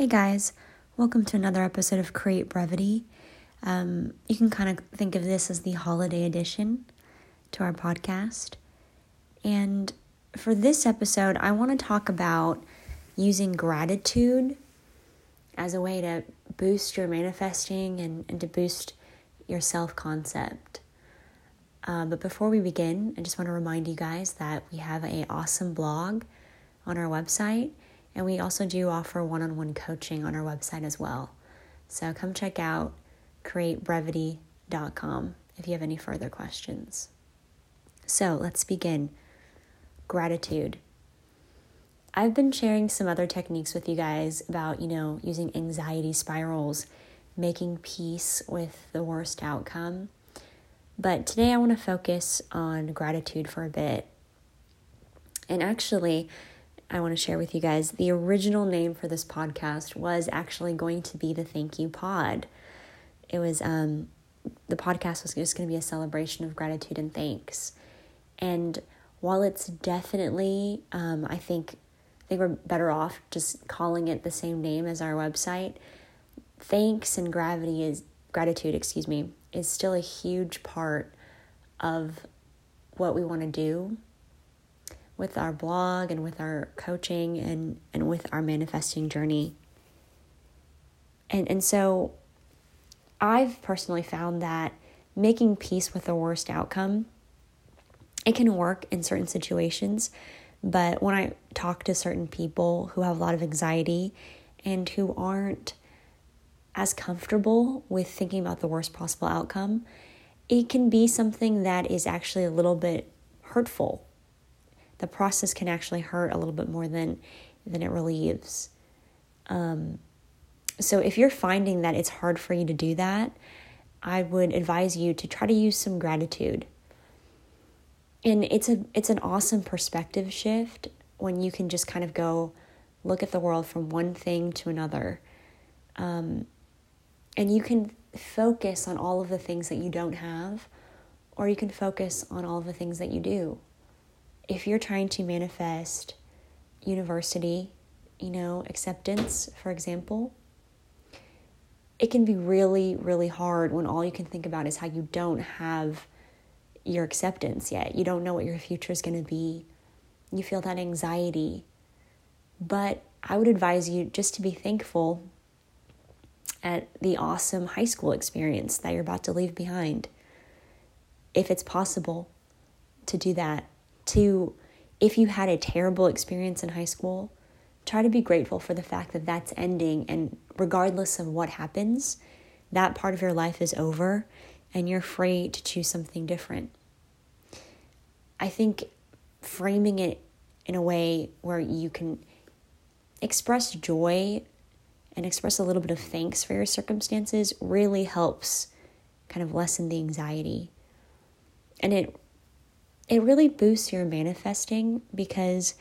Hey guys, welcome to another episode of Create Brevity. Um, you can kind of think of this as the holiday edition to our podcast. And for this episode, I want to talk about using gratitude as a way to boost your manifesting and, and to boost your self concept. Uh, but before we begin, I just want to remind you guys that we have an awesome blog on our website and we also do offer one on one coaching on our website as well. So come check out createbrevity.com if you have any further questions. So let's begin. Gratitude. I've been sharing some other techniques with you guys about, you know, using anxiety spirals, making peace with the worst outcome. But today I want to focus on gratitude for a bit. And actually, I want to share with you guys the original name for this podcast was actually going to be the Thank You Pod. It was, um, the podcast was just going to be a celebration of gratitude and thanks. And while it's definitely, um, I think, I think we're better off just calling it the same name as our website. Thanks and gravity is gratitude, excuse me, is still a huge part of what we want to do with our blog and with our coaching and, and with our manifesting journey. And, and so I've personally found that making peace with the worst outcome, it can work in certain situations. But when I talk to certain people who have a lot of anxiety and who aren't as comfortable with thinking about the worst possible outcome, it can be something that is actually a little bit hurtful the process can actually hurt a little bit more than than it relieves. Um, so if you're finding that it's hard for you to do that, I would advise you to try to use some gratitude. And it's a it's an awesome perspective shift when you can just kind of go look at the world from one thing to another. Um, and you can focus on all of the things that you don't have, or you can focus on all of the things that you do if you're trying to manifest university, you know, acceptance, for example, it can be really, really hard when all you can think about is how you don't have your acceptance yet. You don't know what your future is going to be. You feel that anxiety. But I would advise you just to be thankful at the awesome high school experience that you're about to leave behind. If it's possible to do that, to if you had a terrible experience in high school, try to be grateful for the fact that that's ending and regardless of what happens, that part of your life is over and you're free to choose something different. I think framing it in a way where you can express joy and express a little bit of thanks for your circumstances really helps kind of lessen the anxiety. And it it really boosts your manifesting because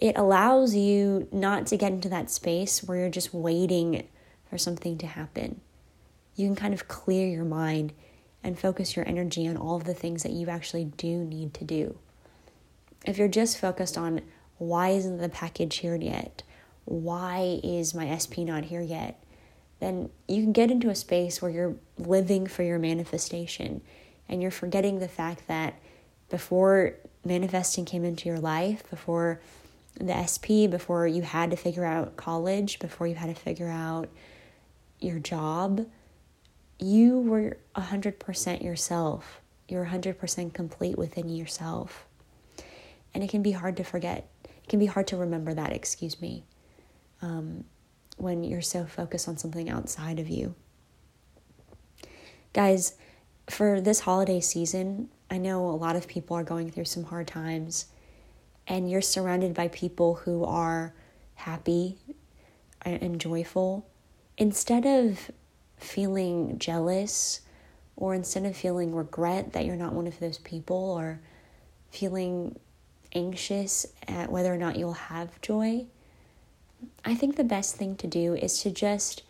it allows you not to get into that space where you're just waiting for something to happen. You can kind of clear your mind and focus your energy on all of the things that you actually do need to do. If you're just focused on why isn't the package here yet? Why is my SP not here yet? Then you can get into a space where you're living for your manifestation and you're forgetting the fact that before manifesting came into your life, before the SP, before you had to figure out college, before you had to figure out your job, you were 100% yourself. You're 100% complete within yourself. And it can be hard to forget. It can be hard to remember that, excuse me, um, when you're so focused on something outside of you. Guys, for this holiday season, I know a lot of people are going through some hard times, and you're surrounded by people who are happy and joyful. Instead of feeling jealous, or instead of feeling regret that you're not one of those people, or feeling anxious at whether or not you'll have joy, I think the best thing to do is to just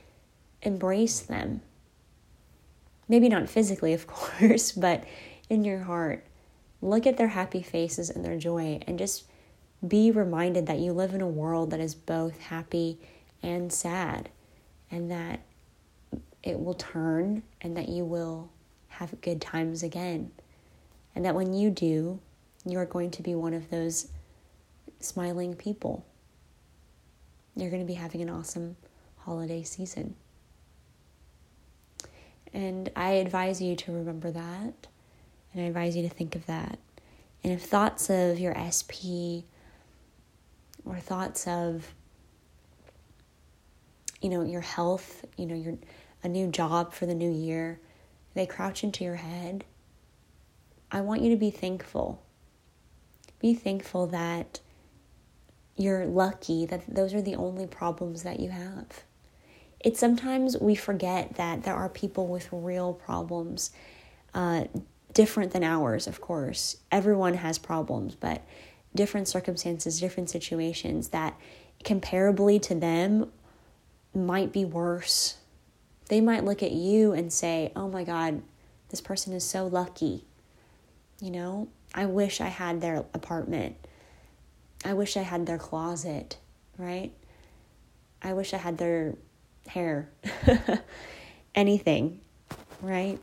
embrace them. Maybe not physically, of course, but in your heart. Look at their happy faces and their joy and just be reminded that you live in a world that is both happy and sad, and that it will turn and that you will have good times again. And that when you do, you are going to be one of those smiling people. You're going to be having an awesome holiday season. And I advise you to remember that. And I advise you to think of that. And if thoughts of your SP or thoughts of you know your health, you know your a new job for the new year, they crouch into your head. I want you to be thankful. Be thankful that you're lucky that those are the only problems that you have. It's sometimes we forget that there are people with real problems, uh, different than ours, of course. Everyone has problems, but different circumstances, different situations that comparably to them might be worse. They might look at you and say, oh my God, this person is so lucky. You know, I wish I had their apartment. I wish I had their closet, right? I wish I had their hair. Anything, right?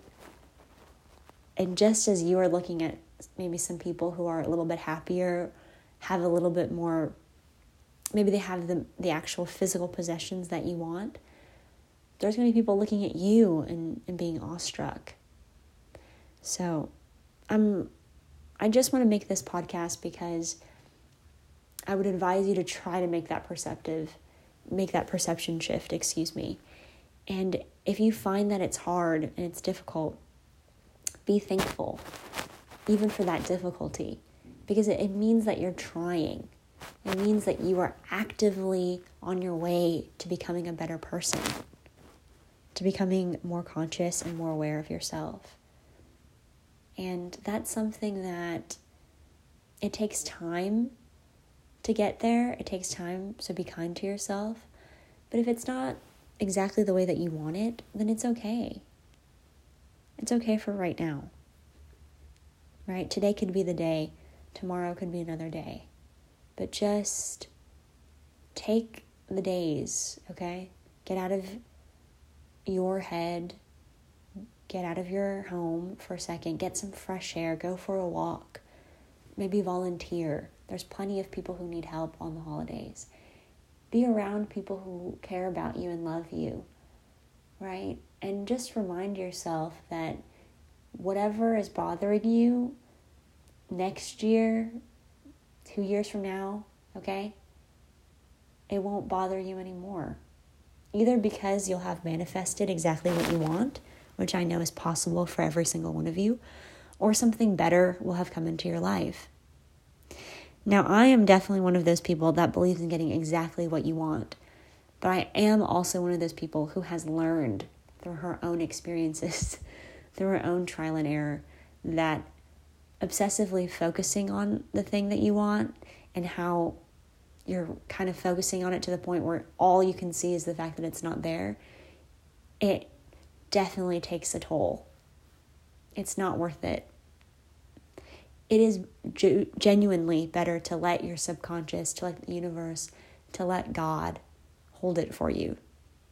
And just as you are looking at maybe some people who are a little bit happier, have a little bit more, maybe they have the, the actual physical possessions that you want, there's going to be people looking at you and, and being awestruck. So, I'm I just want to make this podcast because I would advise you to try to make that perceptive, make that perception shift, excuse me. And if you find that it's hard and it's difficult, be thankful, even for that difficulty, because it, it means that you're trying. It means that you are actively on your way to becoming a better person, to becoming more conscious and more aware of yourself. And that's something that it takes time to get there. It takes time, so be kind to yourself. But if it's not exactly the way that you want it, then it's okay. It's okay for right now. Right? Today could be the day, tomorrow could be another day. But just take the days, okay? Get out of your head get out of your home for a second, get some fresh air, go for a walk, maybe volunteer. There's plenty of people who need help on the holidays. Be around people who care about you and love you, right? And just remind yourself that whatever is bothering you next year, two years from now, okay, it won't bother you anymore. Either because you'll have manifested exactly what you want which I know is possible for every single one of you, or something better will have come into your life. Now, I am definitely one of those people that believes in getting exactly what you want, but I am also one of those people who has learned through her own experiences, through her own trial and error, that obsessively focusing on the thing that you want and how you're kind of focusing on it to the point where all you can see is the fact that it's not there, it definitely takes a toll. It's not worth it. It is ge- genuinely better to let your subconscious, to let the universe, to let God hold it for you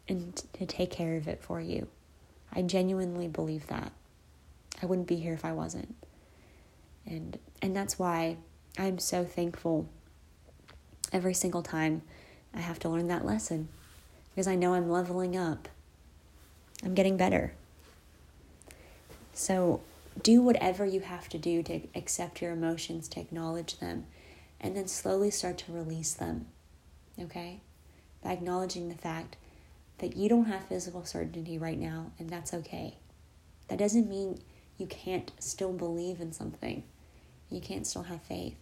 and to take care of it for you. I genuinely believe that. I wouldn't be here if I wasn't. And and that's why I'm so thankful every single time I have to learn that lesson because I know I'm leveling up I'm getting better. So do whatever you have to do to accept your emotions, to acknowledge them, and then slowly start to release them. Okay? By acknowledging the fact that you don't have physical certainty right now, and that's okay. That doesn't mean you can't still believe in something, you can't still have faith.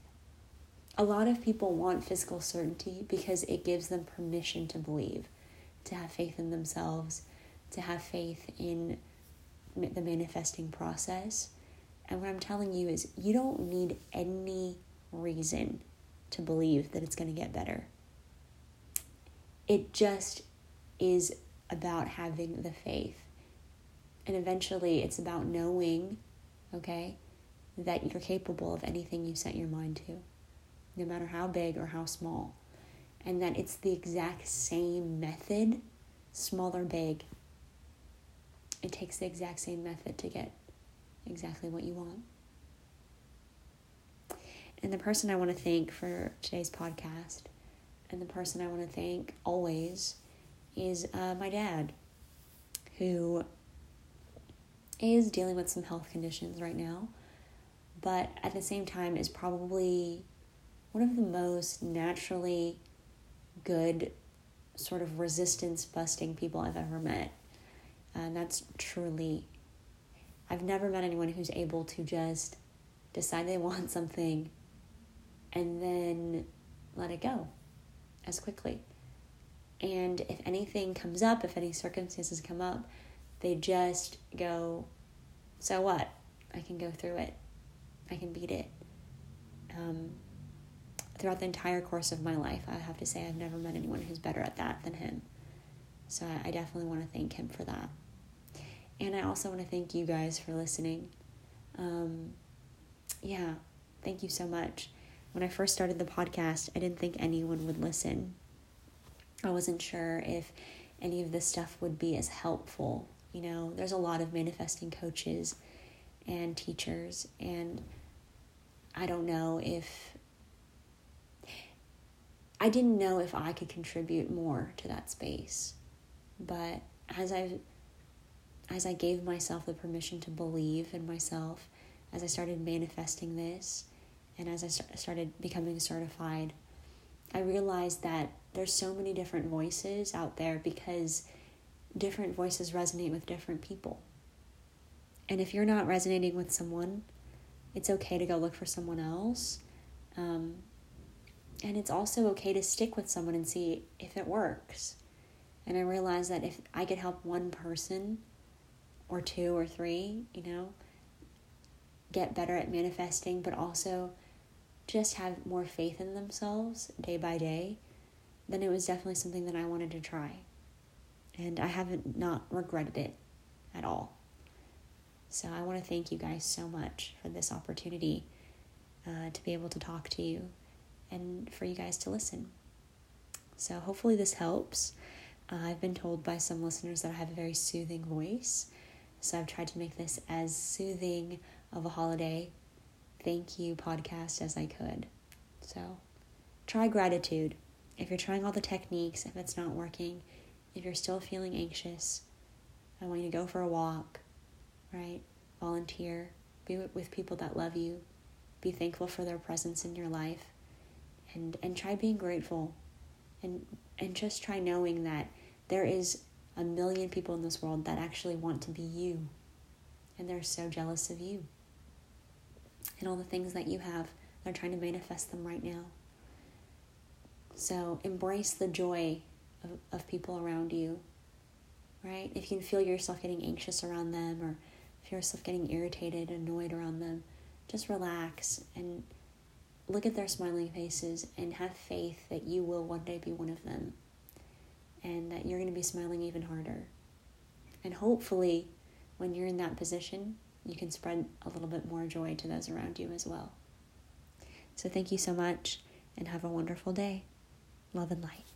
A lot of people want physical certainty because it gives them permission to believe, to have faith in themselves, to have faith in the manifesting process. And what I'm telling you is, you don't need any reason to believe that it's going to get better. It just is about having the faith. And eventually, it's about knowing, okay, that you're capable of anything you set your mind to, no matter how big or how small. and that it's the exact same method, small or big. It takes the exact same method to get exactly what you want. And the person I want to thank for today's podcast, and the person I want to thank always, is uh, my dad, who is dealing with some health conditions right now, but at the same time is probably one of the most naturally good sort of resistance busting people I've ever met. And that's truly, I've never met anyone who's able to just decide they want something and then let it go as quickly. And if anything comes up, if any circumstances come up, they just go, so what? I can go through it. I can beat it. Um, throughout the entire course of my life, I have to say I've never met anyone who's better at that than him. So I definitely want to thank him for that. And I also want to thank you guys for listening. Um, yeah, thank you so much. When I first started the podcast, I didn't think anyone would listen. I wasn't sure if any of this stuff would be as helpful. You know, there's a lot of manifesting coaches and teachers, and I don't know if I didn't know if I could contribute more to that space. But as I as I gave myself the permission to believe in myself, as I started manifesting this, and as I started becoming certified, I realized that there's so many different voices out there because different voices resonate with different people. And if you're not resonating with someone, it's okay to go look for someone else. Um, and it's also okay to stick with someone and see if it works. And I realized that if I could help one person or two or three, you know, get better at manifesting, but also just have more faith in themselves day by day, then it was definitely something that I wanted to try. And I haven't not regretted it at all. So I want to thank you guys so much for this opportunity uh, to be able to talk to you and for you guys to listen. So, hopefully, this helps. Uh, I've been told by some listeners that I have a very soothing voice. So, I've tried to make this as soothing of a holiday thank you podcast as I could. So, try gratitude. If you're trying all the techniques, if it's not working, if you're still feeling anxious, I want you to go for a walk, right? Volunteer, be with people that love you, be thankful for their presence in your life and and try being grateful and and just try knowing that there is a million people in this world that actually want to be you and they're so jealous of you and all the things that you have they're trying to manifest them right now so embrace the joy of, of people around you right if you can feel yourself getting anxious around them or feel yourself getting irritated annoyed around them just relax and look at their smiling faces and have faith that you will one day be one of them and that you're going to be smiling even harder. And hopefully, when you're in that position, you can spread a little bit more joy to those around you as well. So, thank you so much and have a wonderful day. Love and light.